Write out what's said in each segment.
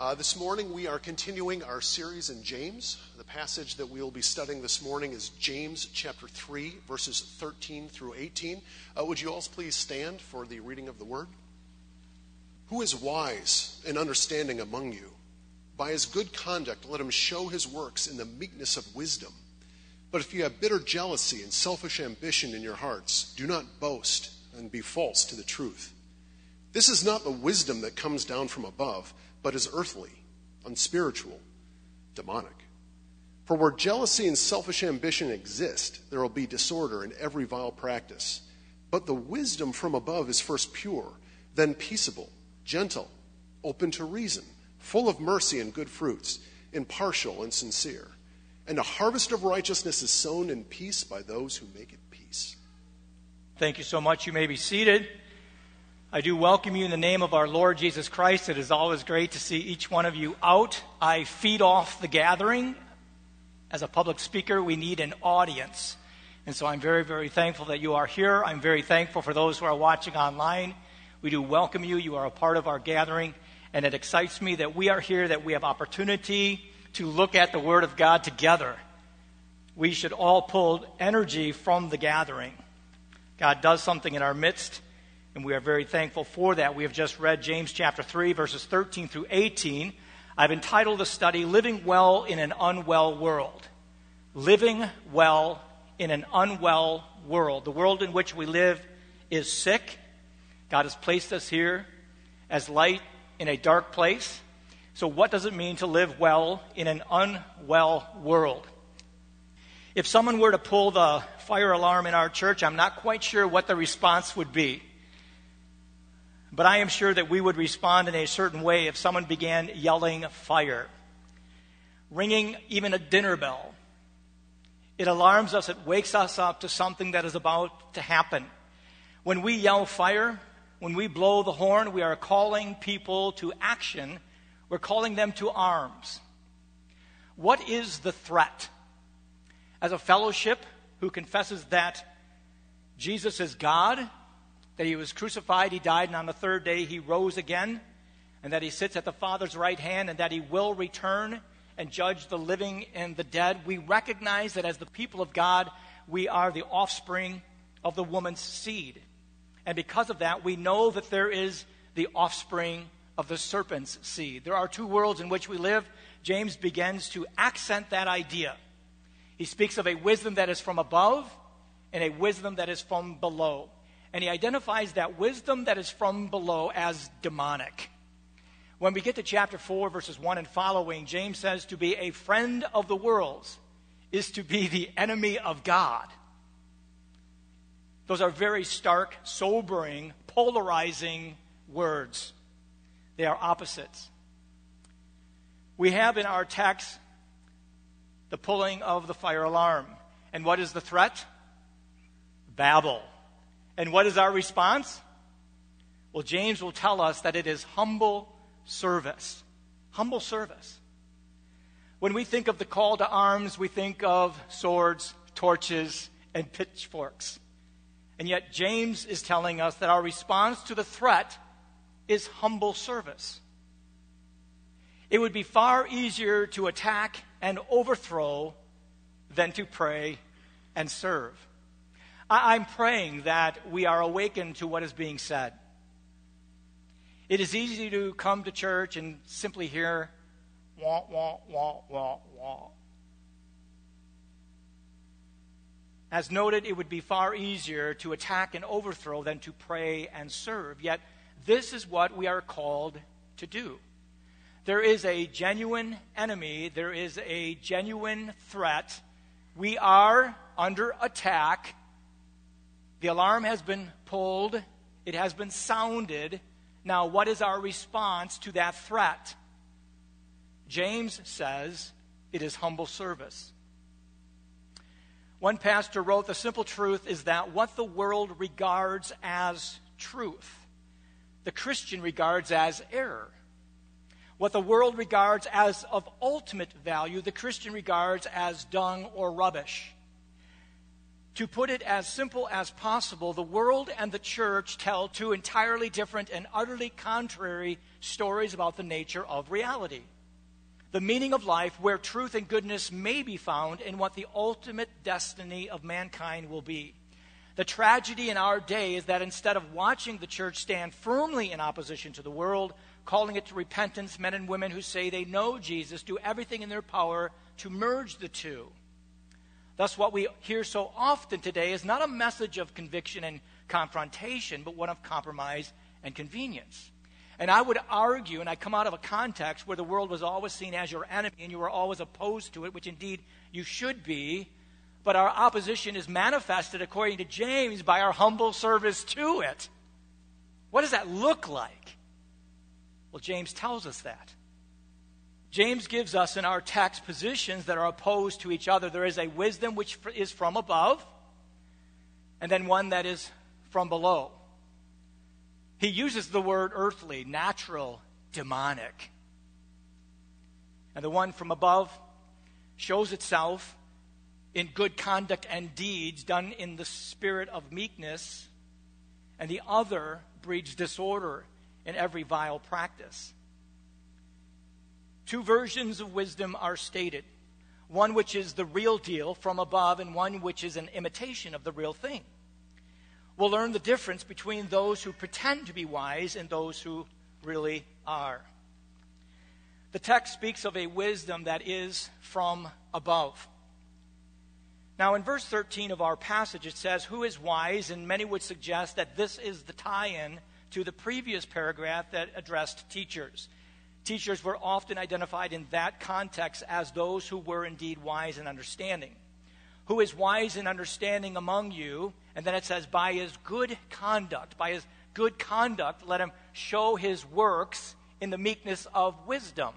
Uh, this morning we are continuing our series in James. The passage that we will be studying this morning is James chapter 3, verses 13 through 18. Uh, would you all please stand for the reading of the word? Who is wise and understanding among you? By his good conduct, let him show his works in the meekness of wisdom. But if you have bitter jealousy and selfish ambition in your hearts, do not boast and be false to the truth. This is not the wisdom that comes down from above but is earthly, unspiritual, demonic. For where jealousy and selfish ambition exist, there will be disorder in every vile practice. But the wisdom from above is first pure, then peaceable, gentle, open to reason, full of mercy and good fruits, impartial and sincere. And a harvest of righteousness is sown in peace by those who make it peace. Thank you so much. You may be seated. I do welcome you in the name of our Lord Jesus Christ. It is always great to see each one of you out. I feed off the gathering. As a public speaker, we need an audience. And so I'm very, very thankful that you are here. I'm very thankful for those who are watching online. We do welcome you. You are a part of our gathering. And it excites me that we are here, that we have opportunity to look at the Word of God together. We should all pull energy from the gathering. God does something in our midst and we are very thankful for that. We have just read James chapter 3, verses 13 through 18. I've entitled the study, Living Well in an Unwell World. Living Well in an Unwell World. The world in which we live is sick. God has placed us here as light in a dark place. So, what does it mean to live well in an unwell world? If someone were to pull the fire alarm in our church, I'm not quite sure what the response would be. But I am sure that we would respond in a certain way if someone began yelling fire, ringing even a dinner bell. It alarms us, it wakes us up to something that is about to happen. When we yell fire, when we blow the horn, we are calling people to action. We're calling them to arms. What is the threat? As a fellowship who confesses that Jesus is God that he was crucified, he died, and on the third day he rose again, and that he sits at the Father's right hand, and that he will return and judge the living and the dead. We recognize that as the people of God, we are the offspring of the woman's seed. And because of that, we know that there is the offspring of the serpent's seed. There are two worlds in which we live. James begins to accent that idea. He speaks of a wisdom that is from above and a wisdom that is from below and he identifies that wisdom that is from below as demonic. When we get to chapter 4, verses 1 and following, James says to be a friend of the world's is to be the enemy of God. Those are very stark, sobering, polarizing words. They are opposites. We have in our text the pulling of the fire alarm. And what is the threat? Babel. And what is our response? Well, James will tell us that it is humble service. Humble service. When we think of the call to arms, we think of swords, torches, and pitchforks. And yet, James is telling us that our response to the threat is humble service. It would be far easier to attack and overthrow than to pray and serve. I'm praying that we are awakened to what is being said. It is easy to come to church and simply hear wah, wah, wah, wah, wah. As noted, it would be far easier to attack and overthrow than to pray and serve. Yet, this is what we are called to do. There is a genuine enemy, there is a genuine threat. We are under attack the alarm has been pulled, it has been sounded. Now, what is our response to that threat? James says it is humble service. One pastor wrote The simple truth is that what the world regards as truth, the Christian regards as error. What the world regards as of ultimate value, the Christian regards as dung or rubbish. To put it as simple as possible, the world and the church tell two entirely different and utterly contrary stories about the nature of reality the meaning of life, where truth and goodness may be found, and what the ultimate destiny of mankind will be. The tragedy in our day is that instead of watching the church stand firmly in opposition to the world, calling it to repentance, men and women who say they know Jesus do everything in their power to merge the two. Thus, what we hear so often today is not a message of conviction and confrontation, but one of compromise and convenience. And I would argue, and I come out of a context where the world was always seen as your enemy and you were always opposed to it, which indeed you should be. But our opposition is manifested, according to James, by our humble service to it. What does that look like? Well, James tells us that. James gives us in our text positions that are opposed to each other. There is a wisdom which is from above, and then one that is from below. He uses the word earthly, natural, demonic. And the one from above shows itself in good conduct and deeds done in the spirit of meekness, and the other breeds disorder in every vile practice. Two versions of wisdom are stated one which is the real deal from above, and one which is an imitation of the real thing We'll learn the difference between those who pretend to be wise and those who really are. The text speaks of a wisdom that is from above. Now, in verse 13 of our passage, it says, Who is wise? And many would suggest that this is the tie in to the previous paragraph that addressed teachers. Teachers were often identified in that context as those who were indeed wise and understanding. Who is wise and understanding among you? And then it says, by his good conduct, by his good conduct, let him show his works in the meekness of wisdom.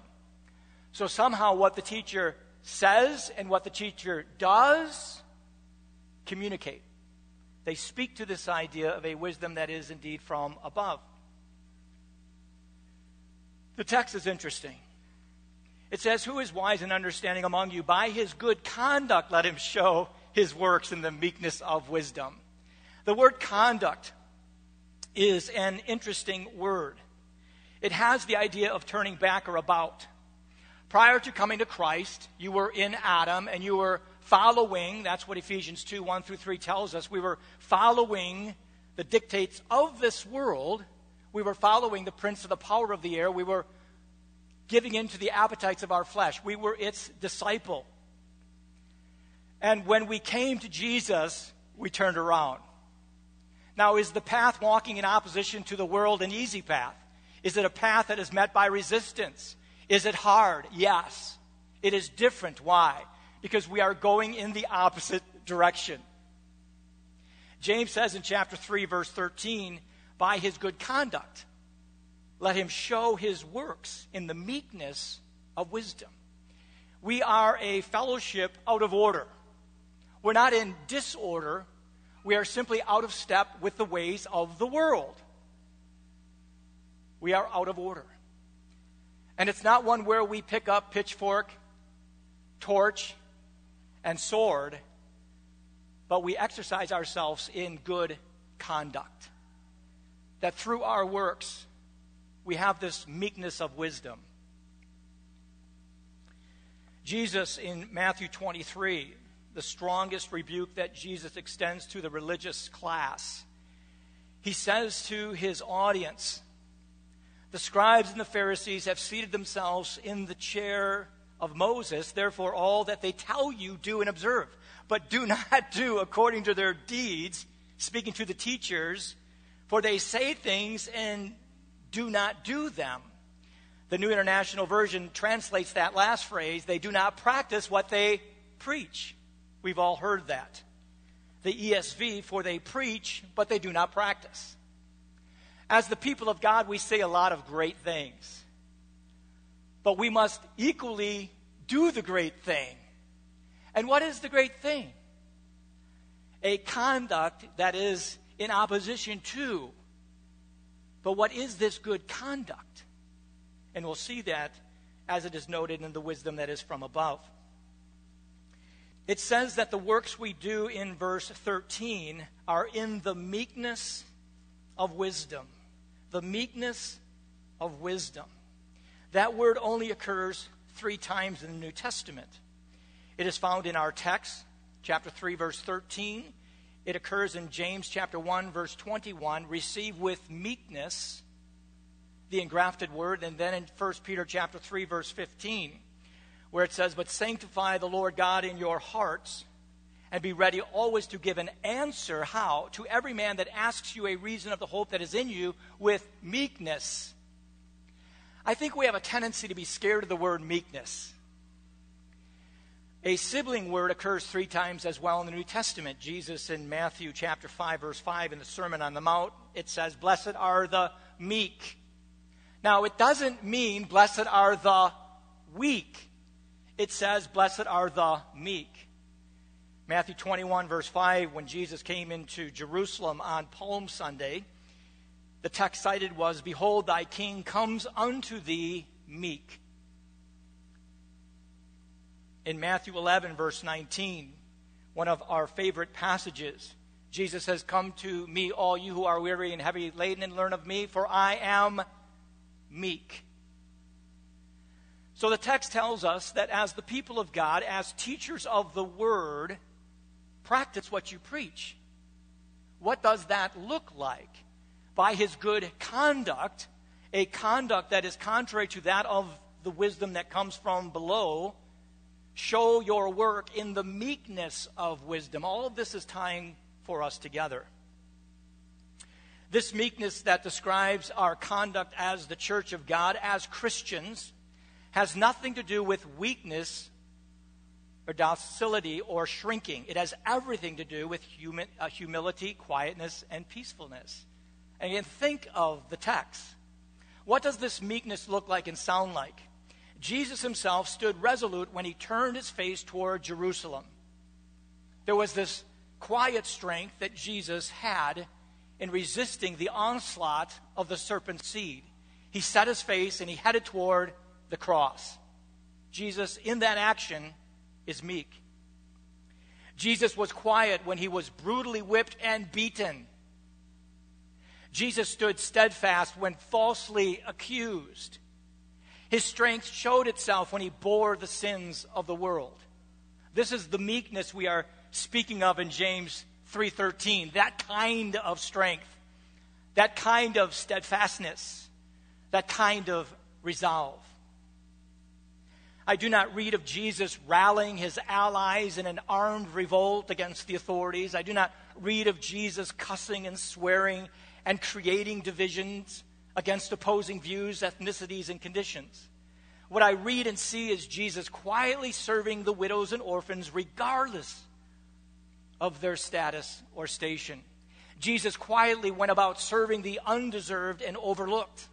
So somehow what the teacher says and what the teacher does communicate. They speak to this idea of a wisdom that is indeed from above. The text is interesting. It says, Who is wise and understanding among you? By his good conduct, let him show his works in the meekness of wisdom. The word conduct is an interesting word. It has the idea of turning back or about. Prior to coming to Christ, you were in Adam and you were following, that's what Ephesians 2 1 through 3 tells us. We were following the dictates of this world. We were following the prince of the power of the air. We were giving in to the appetites of our flesh. We were its disciple. And when we came to Jesus, we turned around. Now, is the path walking in opposition to the world an easy path? Is it a path that is met by resistance? Is it hard? Yes. It is different. Why? Because we are going in the opposite direction. James says in chapter 3, verse 13, by his good conduct, let him show his works in the meekness of wisdom. We are a fellowship out of order. We're not in disorder, we are simply out of step with the ways of the world. We are out of order. And it's not one where we pick up pitchfork, torch, and sword, but we exercise ourselves in good conduct. That through our works, we have this meekness of wisdom. Jesus in Matthew 23 the strongest rebuke that Jesus extends to the religious class. He says to his audience, The scribes and the Pharisees have seated themselves in the chair of Moses, therefore, all that they tell you, do and observe. But do not do according to their deeds, speaking to the teachers, for they say things and do not do them. The New International Version translates that last phrase they do not practice what they preach. We've all heard that. The ESV, for they preach, but they do not practice. As the people of God, we say a lot of great things. but we must equally do the great thing. And what is the great thing? A conduct that is in opposition to. But what is this good conduct? And we'll see that as it is noted in the wisdom that is from above. It says that the works we do in verse 13 are in the meekness of wisdom. The meekness of wisdom. That word only occurs three times in the New Testament. It is found in our text, chapter 3, verse 13. It occurs in James chapter 1, verse 21. Receive with meekness the engrafted word. And then in 1 Peter chapter 3, verse 15, where it says, But sanctify the Lord God in your hearts and be ready always to give an answer how to every man that asks you a reason of the hope that is in you with meekness I think we have a tendency to be scared of the word meekness. A sibling word occurs three times as well in the New Testament. Jesus in Matthew chapter 5, verse 5, in the Sermon on the Mount, it says, Blessed are the meek. Now, it doesn't mean blessed are the weak. It says, Blessed are the meek. Matthew 21, verse 5, when Jesus came into Jerusalem on Palm Sunday, the text cited was Behold, thy king comes unto thee meek. In Matthew 11, verse 19, one of our favorite passages, Jesus says, Come to me, all you who are weary and heavy laden, and learn of me, for I am meek. So the text tells us that as the people of God, as teachers of the word, practice what you preach. What does that look like? by his good conduct, a conduct that is contrary to that of the wisdom that comes from below, show your work in the meekness of wisdom. All of this is tying for us together. This meekness that describes our conduct as the church of God, as Christians, has nothing to do with weakness or docility or shrinking. It has everything to do with uh, humility, quietness, and peacefulness. And again, think of the text. What does this meekness look like and sound like? Jesus himself stood resolute when he turned his face toward Jerusalem. There was this quiet strength that Jesus had in resisting the onslaught of the serpent's seed. He set his face and he headed toward the cross. Jesus, in that action, is meek. Jesus was quiet when he was brutally whipped and beaten. Jesus stood steadfast when falsely accused. His strength showed itself when he bore the sins of the world. This is the meekness we are speaking of in James 3:13, that kind of strength, that kind of steadfastness, that kind of resolve. I do not read of Jesus rallying his allies in an armed revolt against the authorities. I do not read of Jesus cussing and swearing and creating divisions against opposing views, ethnicities, and conditions. What I read and see is Jesus quietly serving the widows and orphans regardless of their status or station. Jesus quietly went about serving the undeserved and overlooked.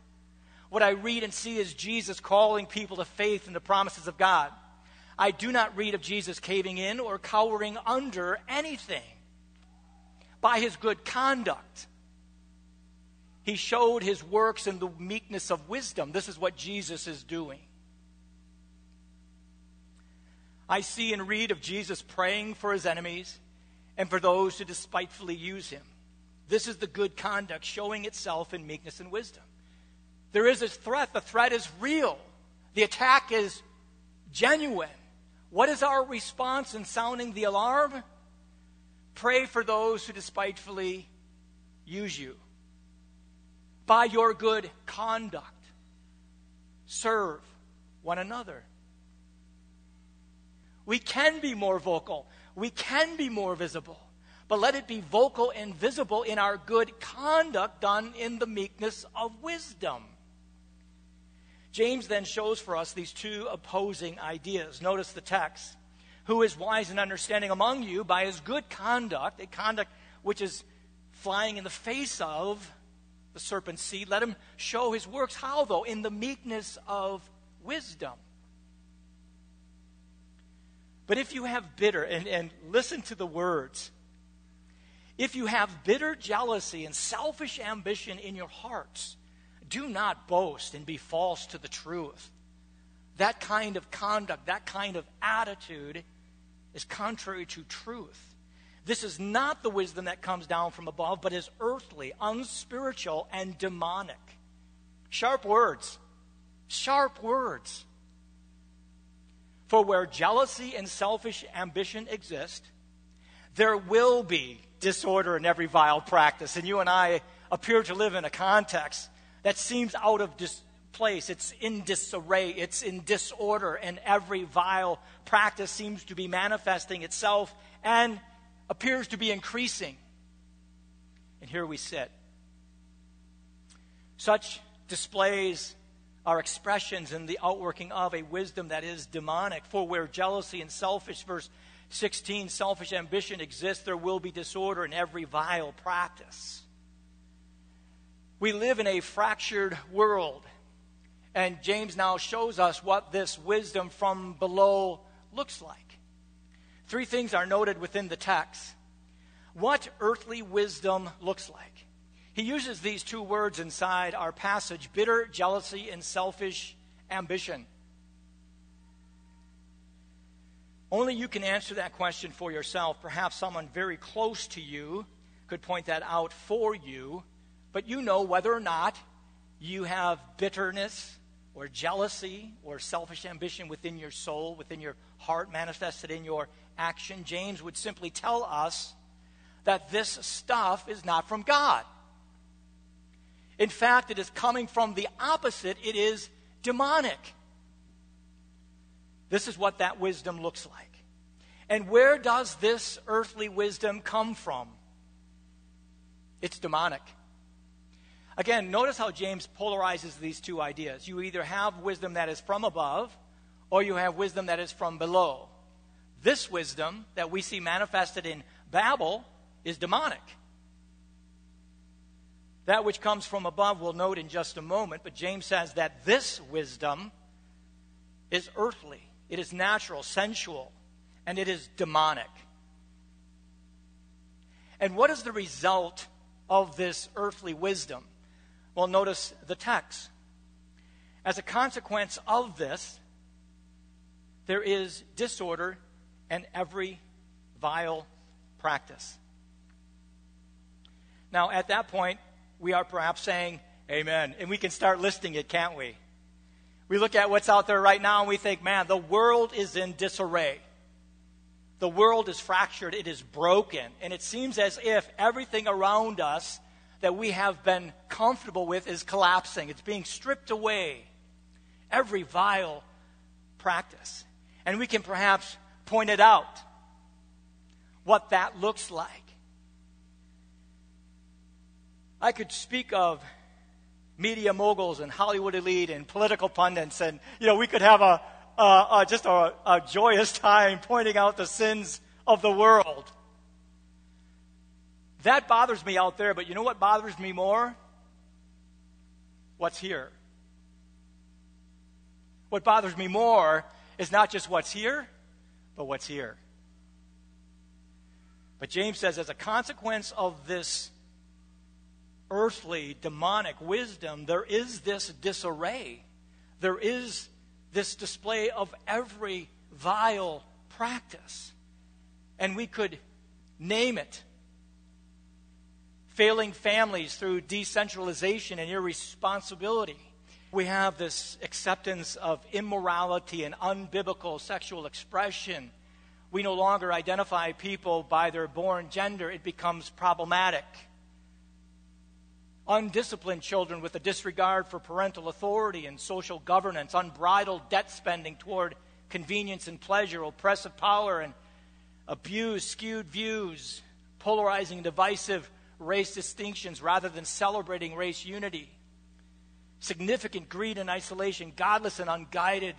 What I read and see is Jesus calling people to faith in the promises of God. I do not read of Jesus caving in or cowering under anything. By his good conduct, he showed his works in the meekness of wisdom. This is what Jesus is doing. I see and read of Jesus praying for his enemies and for those who despitefully use him. This is the good conduct showing itself in meekness and wisdom. There is a threat. The threat is real. The attack is genuine. What is our response in sounding the alarm? Pray for those who despitefully use you by your good conduct. Serve one another. We can be more vocal, we can be more visible, but let it be vocal and visible in our good conduct done in the meekness of wisdom. James then shows for us these two opposing ideas. Notice the text. Who is wise and understanding among you by his good conduct, a conduct which is flying in the face of the serpent's seed. Let him show his works. How, though? In the meekness of wisdom. But if you have bitter, and, and listen to the words, if you have bitter jealousy and selfish ambition in your hearts, do not boast and be false to the truth. That kind of conduct, that kind of attitude is contrary to truth. This is not the wisdom that comes down from above, but is earthly, unspiritual, and demonic. Sharp words. Sharp words. For where jealousy and selfish ambition exist, there will be disorder in every vile practice. And you and I appear to live in a context that seems out of dis- place. It's in disarray, it's in disorder, and every vile practice seems to be manifesting itself and appears to be increasing. And here we sit. Such displays are expressions in the outworking of a wisdom that is demonic. For where jealousy and selfish, verse 16, selfish ambition exists, there will be disorder in every vile practice. We live in a fractured world, and James now shows us what this wisdom from below looks like. Three things are noted within the text. What earthly wisdom looks like. He uses these two words inside our passage bitter jealousy and selfish ambition. Only you can answer that question for yourself. Perhaps someone very close to you could point that out for you, but you know whether or not you have bitterness or jealousy or selfish ambition within your soul, within your heart, manifested in your action. James would simply tell us that this stuff is not from God. In fact, it is coming from the opposite, it is demonic. This is what that wisdom looks like. And where does this earthly wisdom come from? It's demonic. Again, notice how James polarizes these two ideas. You either have wisdom that is from above, or you have wisdom that is from below. This wisdom that we see manifested in Babel is demonic. That which comes from above we'll note in just a moment, but James says that this wisdom is earthly, it is natural, sensual, and it is demonic. And what is the result of this earthly wisdom? Well, notice the text. As a consequence of this, there is disorder and every vile practice. Now, at that point, we are perhaps saying, Amen. And we can start listing it, can't we? We look at what's out there right now and we think, man, the world is in disarray. The world is fractured, it is broken. And it seems as if everything around us that we have been comfortable with is collapsing, it's being stripped away. Every vile practice. And we can perhaps point it out what that looks like. I could speak of media moguls and Hollywood elite and political pundits, and you know we could have a, a, a just a, a joyous time pointing out the sins of the world. That bothers me out there, but you know what bothers me more? What's here. What bothers me more is not just what's here, but what's here. But James says, as a consequence of this earthly, demonic wisdom, there is this disarray. There is this display of every vile practice. And we could name it failing families through decentralization and irresponsibility. We have this acceptance of immorality and unbiblical sexual expression. We no longer identify people by their born gender, it becomes problematic. Undisciplined children with a disregard for parental authority and social governance, unbridled debt spending toward convenience and pleasure, oppressive power and abuse, skewed views, polarizing divisive race distinctions rather than celebrating race unity, significant greed and isolation, godless and unguided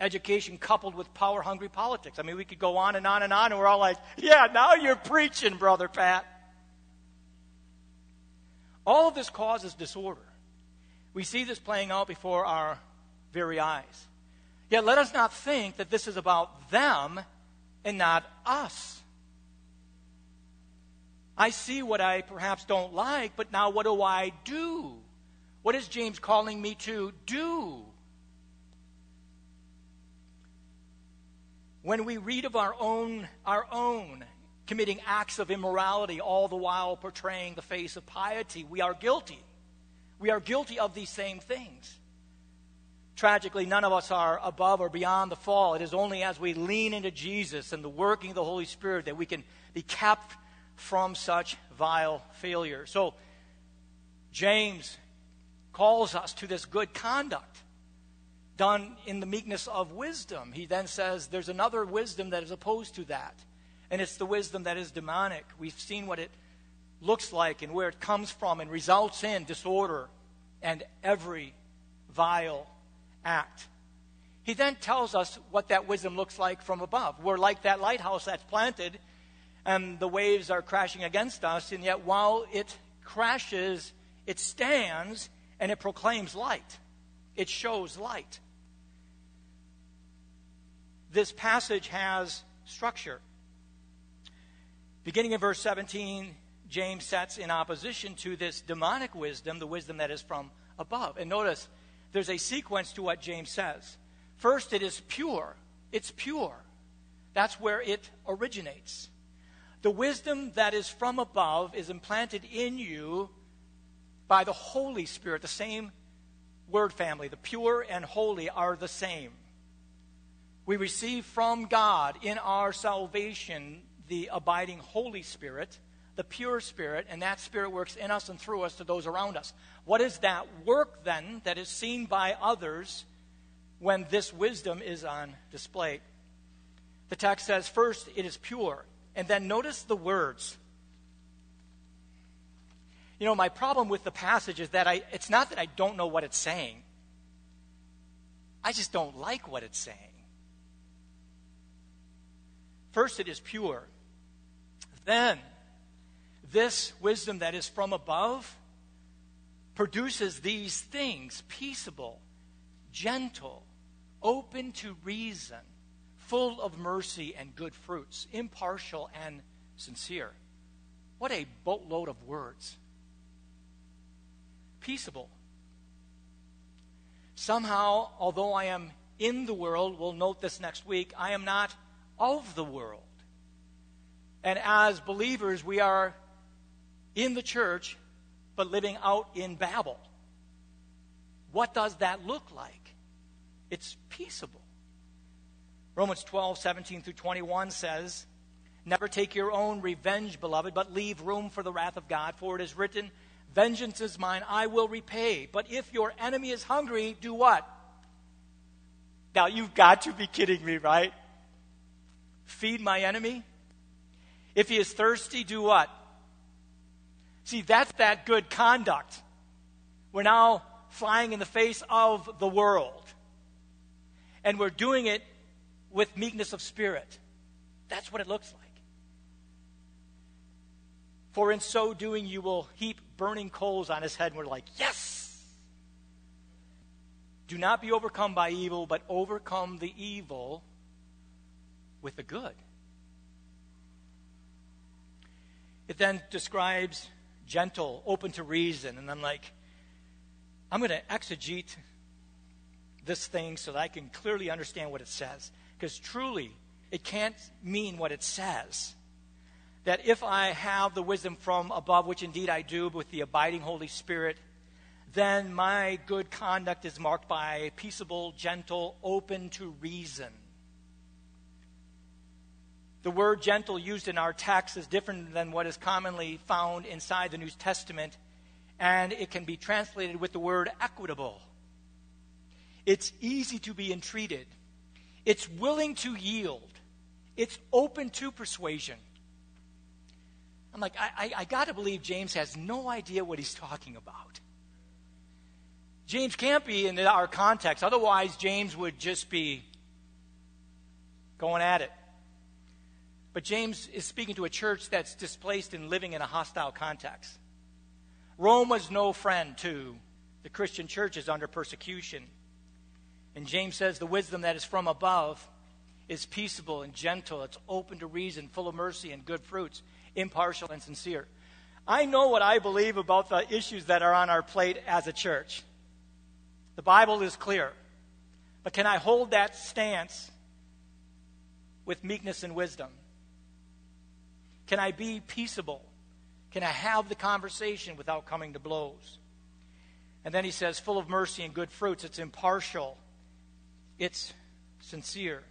education coupled with power hungry politics. I mean, we could go on and on and on, and we're all like, yeah, now you're preaching, Brother Pat. All of this causes disorder. We see this playing out before our very eyes. Yet let us not think that this is about them and not us. I see what I perhaps don't like, but now what do I do? What is James calling me to do? When we read of our own, our own committing acts of immorality, all the while portraying the face of piety, we are guilty. We are guilty of these same things. Tragically, none of us are above or beyond the fall. It is only as we lean into Jesus and the working of the Holy Spirit that we can be kept from such vile failure. So, James calls us to this good conduct done in the meekness of wisdom. He then says there's another wisdom that is opposed to that, and it's the wisdom that is demonic. We've seen what it looks like and where it comes from and results in disorder and every vile act. He then tells us what that wisdom looks like from above. We're like that lighthouse that's planted and the waves are crashing against us, and yet while it crashes, it stands and it proclaims light. It shows light. This passage has structure. Beginning in verse 17, James sets in opposition to this demonic wisdom, the wisdom that is from above. And notice there's a sequence to what James says. First, it is pure. It's pure. That's where it originates. The wisdom that is from above is implanted in you by the Holy Spirit. The same word family, the pure and holy, are the same. We receive from God in our salvation the abiding Holy Spirit, the pure Spirit, and that Spirit works in us and through us to those around us. What is that work then that is seen by others when this wisdom is on display? The text says, first, it is pure. And then notice the words. You know, my problem with the passage is that I, it's not that I don't know what it's saying, I just don't like what it's saying. First, it is pure. Then, this wisdom that is from above produces these things peaceable, gentle, open to reason full of mercy and good fruits, impartial and sincere. What a boatload of words. Peaceable. Somehow, although I am in the world, we'll note this next week, I am not of the world. And as believers, we are in the church, but living out in Babel. What does that look like? It's peaceable. Romans 12, 17 through 21 says, Never take your own revenge, beloved, but leave room for the wrath of God, for it is written, Vengeance is mine, I will repay. But if your enemy is hungry, do what? Now, you've got to be kidding me, right? Feed my enemy? If he is thirsty, do what? See, that's that good conduct. We're now flying in the face of the world. And we're doing it with meekness of spirit. That's what it looks like. For in so doing, you will heap burning coals on his head. And we're like, yes! Do not be overcome by evil, but overcome the evil with the good. It then describes gentle, open to reason. And I'm like, I'm going to exegete this thing so that I can clearly understand what it says. Because truly, it can't mean what it says. That if I have the wisdom from above, which indeed I do with the abiding Holy Spirit, then my good conduct is marked by peaceable, gentle, open to reason. The word gentle used in our text is different than what is commonly found inside the New Testament, and it can be translated with the word equitable. It's easy to be entreated. It's willing to yield. It's open to persuasion. I'm like, I, I, I got to believe James has no idea what he's talking about. James can't be in our context. Otherwise, James would just be going at it. But James is speaking to a church that's displaced and living in a hostile context. Rome was no friend to the Christian churches under persecution. And James says the wisdom that is from above is peaceable and gentle, it's open to reason, full of mercy and good fruits, impartial and sincere. I know what I believe about the issues that are on our plate as a church. The Bible is clear. But can I hold that stance with meekness and wisdom? Can I be peaceable? Can I have the conversation without coming to blows? And then he says, full of mercy and good fruits. It's impartial, it's sincere.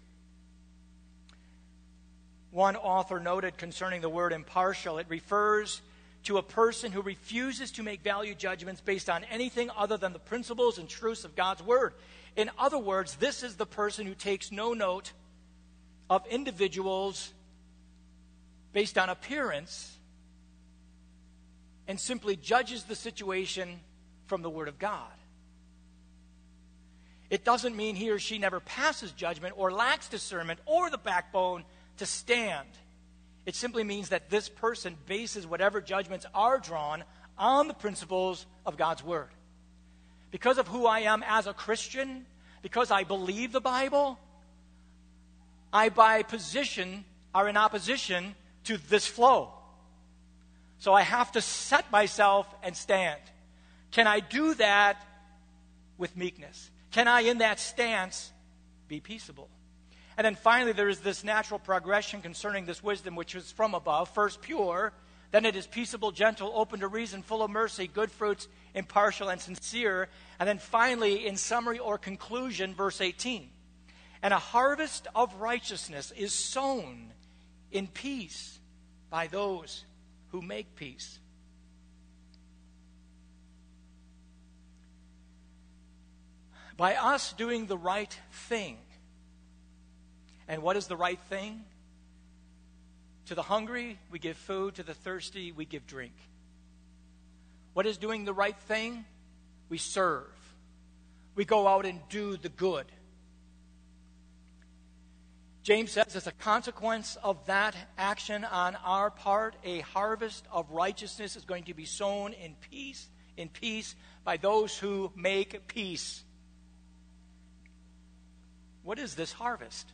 One author noted concerning the word impartial, it refers to a person who refuses to make value judgments based on anything other than the principles and truths of God's Word. In other words, this is the person who takes no note of individuals based on appearance and simply judges the situation from the Word of God. It doesn't mean he or she never passes judgment or lacks discernment or the backbone to stand. It simply means that this person bases whatever judgments are drawn on the principles of God's Word. Because of who I am as a Christian, because I believe the Bible, I, by position, are in opposition to this flow. So I have to set myself and stand. Can I do that with meekness? Can I, in that stance, be peaceable? And then finally, there is this natural progression concerning this wisdom, which is from above. First, pure. Then it is peaceable, gentle, open to reason, full of mercy, good fruits, impartial, and sincere. And then finally, in summary or conclusion, verse 18. And a harvest of righteousness is sown in peace by those who make peace. By us doing the right thing, and what is the right thing? To the hungry, we give food. To the thirsty, we give drink. What is doing the right thing? We serve. We go out and do the good. James says, as a consequence of that action on our part, a harvest of righteousness is going to be sown in peace, in peace by those who make peace. What is this harvest?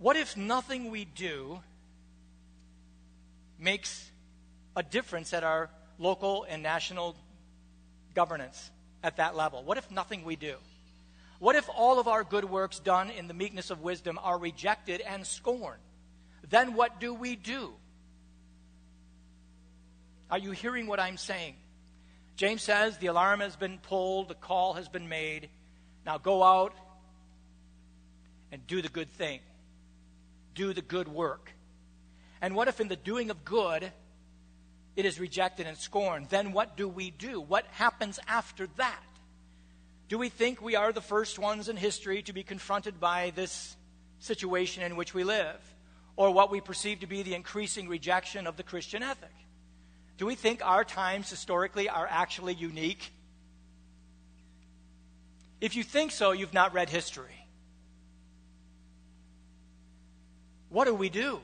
What if nothing we do makes a difference at our local and national governance at that level? What if nothing we do? What if all of our good works done in the meekness of wisdom are rejected and scorned? Then what do we do? Are you hearing what I'm saying? James says the alarm has been pulled, the call has been made. Now go out and do the good thing do the good work? And what if in the doing of good it is rejected and scorned? Then what do we do? What happens after that? Do we think we are the first ones in history to be confronted by this situation in which we live? Or what we perceive to be the increasing rejection of the Christian ethic? Do we think our times historically are actually unique? If you think so, you've not read history. What do we do?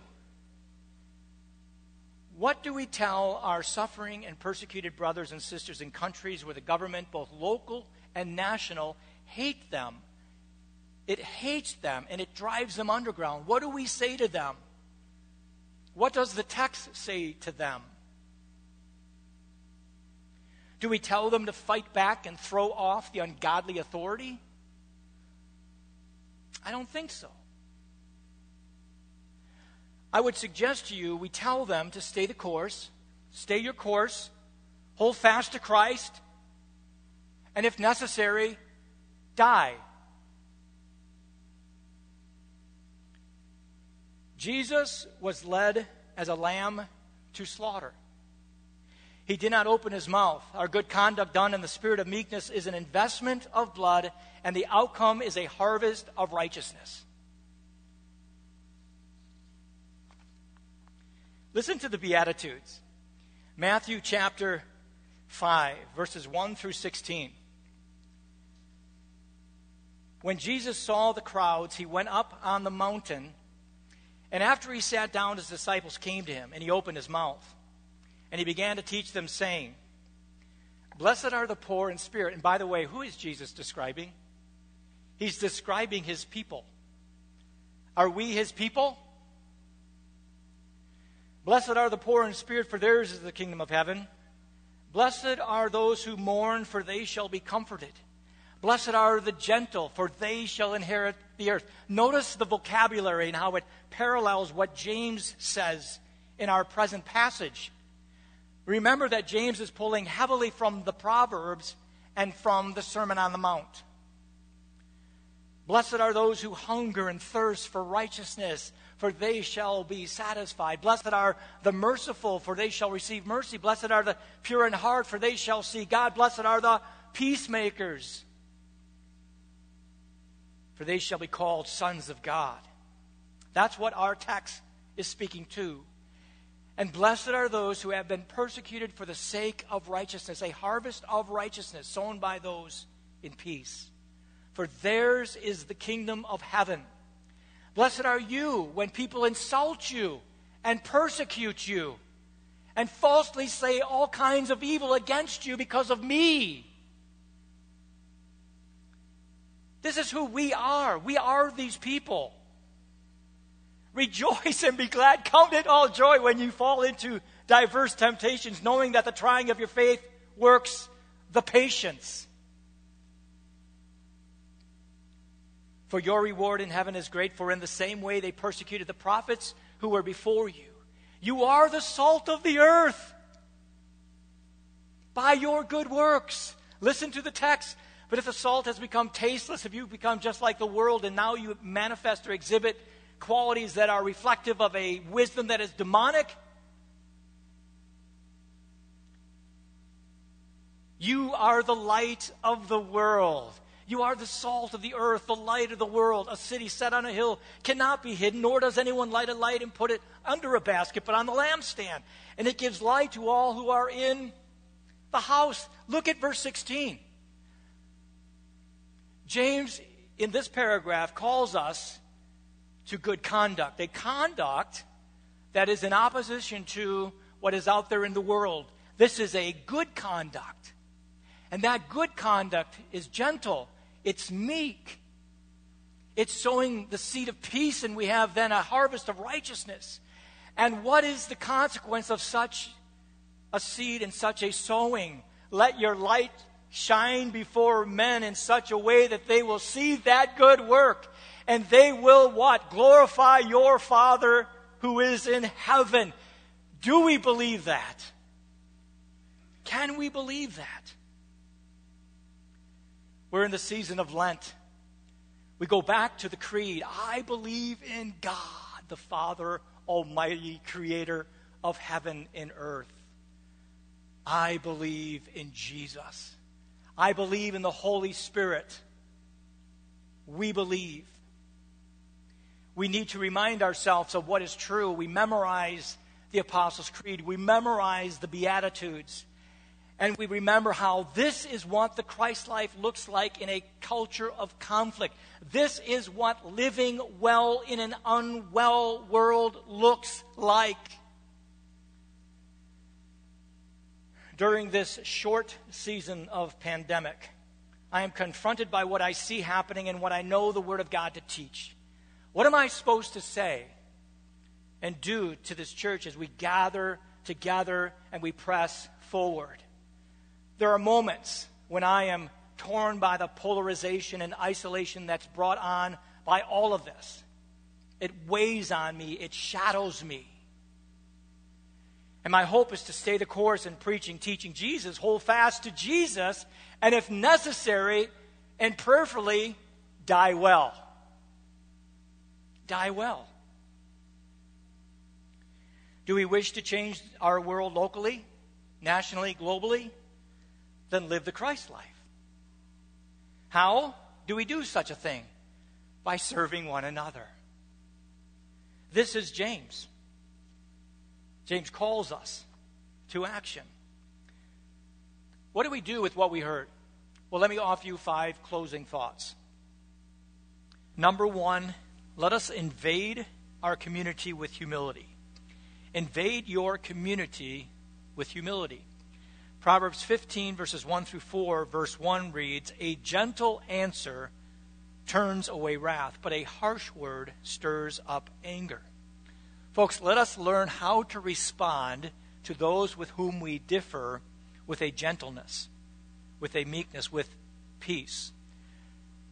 What do we tell our suffering and persecuted brothers and sisters in countries where the government, both local and national, hate them? It hates them and it drives them underground. What do we say to them? What does the text say to them? Do we tell them to fight back and throw off the ungodly authority? I don't think so. I would suggest to you we tell them to stay the course, stay your course, hold fast to Christ, and if necessary, die. Jesus was led as a lamb to slaughter. He did not open his mouth. Our good conduct done in the spirit of meekness is an investment of blood, and the outcome is a harvest of righteousness. Listen to the Beatitudes. Matthew chapter 5, verses 1 through 16. When Jesus saw the crowds, he went up on the mountain, and after he sat down, his disciples came to him, and he opened his mouth, and he began to teach them, saying, Blessed are the poor in spirit. And by the way, who is Jesus describing? He's describing his people. Are we his people? Blessed are the poor in spirit, for theirs is the kingdom of heaven. Blessed are those who mourn, for they shall be comforted. Blessed are the gentle, for they shall inherit the earth. Notice the vocabulary and how it parallels what James says in our present passage. Remember that James is pulling heavily from the Proverbs and from the Sermon on the Mount. Blessed are those who hunger and thirst for righteousness, for they shall be satisfied. Blessed are the merciful, for they shall receive mercy. Blessed are the pure in heart, for they shall see God. Blessed are the peacemakers, for they shall be called sons of God. That's what our text is speaking to. And blessed are those who have been persecuted for the sake of righteousness, a harvest of righteousness sown by those in peace. For theirs is the kingdom of heaven. Blessed are you when people insult you and persecute you and falsely say all kinds of evil against you because of me. This is who we are. We are these people. Rejoice and be glad. Count it all joy when you fall into diverse temptations, knowing that the trying of your faith works the patience. For your reward in heaven is great, for in the same way they persecuted the prophets who were before you. You are the salt of the earth by your good works. Listen to the text. But if the salt has become tasteless, if you become just like the world and now you manifest or exhibit qualities that are reflective of a wisdom that is demonic. You are the light of the world. You are the salt of the earth, the light of the world. A city set on a hill cannot be hidden, nor does anyone light a light and put it under a basket, but on the lampstand. And it gives light to all who are in the house. Look at verse 16. James, in this paragraph, calls us to good conduct, a conduct that is in opposition to what is out there in the world. This is a good conduct. And that good conduct is gentle, it's meek, it's sowing the seed of peace, and we have then a harvest of righteousness. And what is the consequence of such a seed and such a sowing? Let your light shine before men in such a way that they will see that good work and they will what? Glorify your Father who is in heaven. Do we believe that? Can we believe that? We're in the season of Lent. We go back to the creed I believe in God, the Father Almighty, creator of heaven and earth. I believe in Jesus. I believe in the Holy Spirit. We believe we need to remind ourselves of what is true. We memorize the Apostles' Creed, we memorize the Beatitudes, and we remember how this is what the Christ life looks like in a culture of conflict. This is what living well in an unwell world looks like. During this short season of pandemic, I am confronted by what I see happening and what I know the Word of God to teach. What am I supposed to say and do to this church as we gather together and we press forward? There are moments when I am torn by the polarization and isolation that's brought on by all of this. It weighs on me, it shadows me. And my hope is to stay the course in preaching, teaching Jesus, hold fast to Jesus, and if necessary and prayerfully, die well die well. Do we wish to change our world locally, nationally, globally? Then live the Christ life. How do we do such a thing? By serving one another. This is James. James calls us to action. What do we do with what we heard? Well, let me offer you five closing thoughts. Number one, let us invade our community with humility. Invade your community with humility. Proverbs 15, verses 1 through 4, verse 1 reads A gentle answer turns away wrath, but a harsh word stirs up anger. Folks, let us learn how to respond to those with whom we differ with a gentleness, with a meekness, with peace.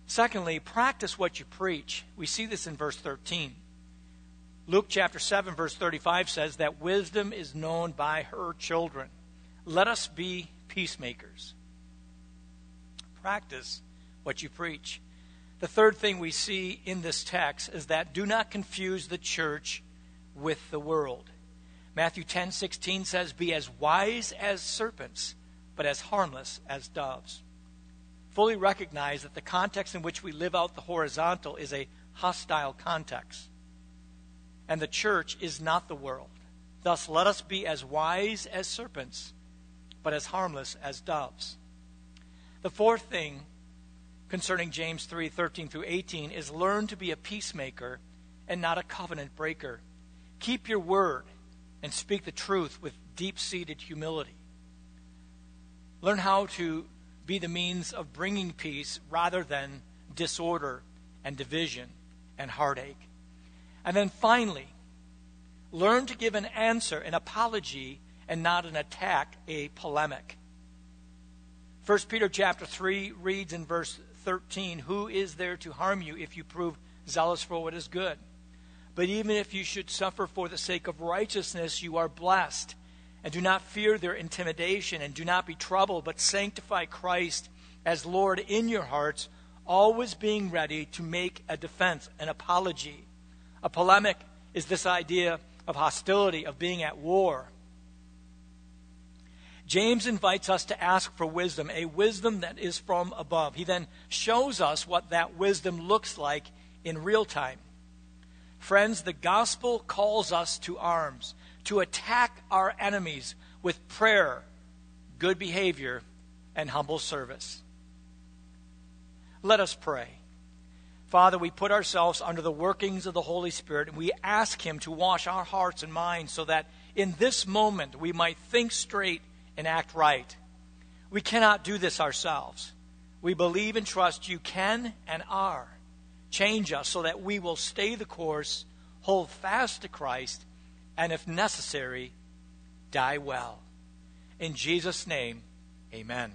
Secondly, practice what you preach. We see this in verse 13. Luke chapter 7, verse 35 says that wisdom is known by her children. Let us be peacemakers. Practice what you preach. The third thing we see in this text is that do not confuse the church with the world. Matthew 10:16 says, "Be as wise as serpents, but as harmless as doves." Fully recognize that the context in which we live out the horizontal is a hostile context. And the church is not the world. Thus, let us be as wise as serpents, but as harmless as doves. The fourth thing concerning James 3 13 through 18 is learn to be a peacemaker and not a covenant breaker. Keep your word and speak the truth with deep seated humility. Learn how to be the means of bringing peace rather than disorder and division and heartache. And then finally, learn to give an answer, an apology, and not an attack, a polemic. 1 Peter chapter 3 reads in verse 13, Who is there to harm you if you prove zealous for what is good? But even if you should suffer for the sake of righteousness, you are blessed. And do not fear their intimidation, and do not be troubled, but sanctify Christ as Lord in your hearts, always being ready to make a defense, an apology. A polemic is this idea of hostility, of being at war. James invites us to ask for wisdom, a wisdom that is from above. He then shows us what that wisdom looks like in real time. Friends, the gospel calls us to arms, to attack our enemies with prayer, good behavior, and humble service. Let us pray. Father, we put ourselves under the workings of the Holy Spirit and we ask Him to wash our hearts and minds so that in this moment we might think straight and act right. We cannot do this ourselves. We believe and trust you can and are. Change us so that we will stay the course, hold fast to Christ, and if necessary, die well. In Jesus' name, amen.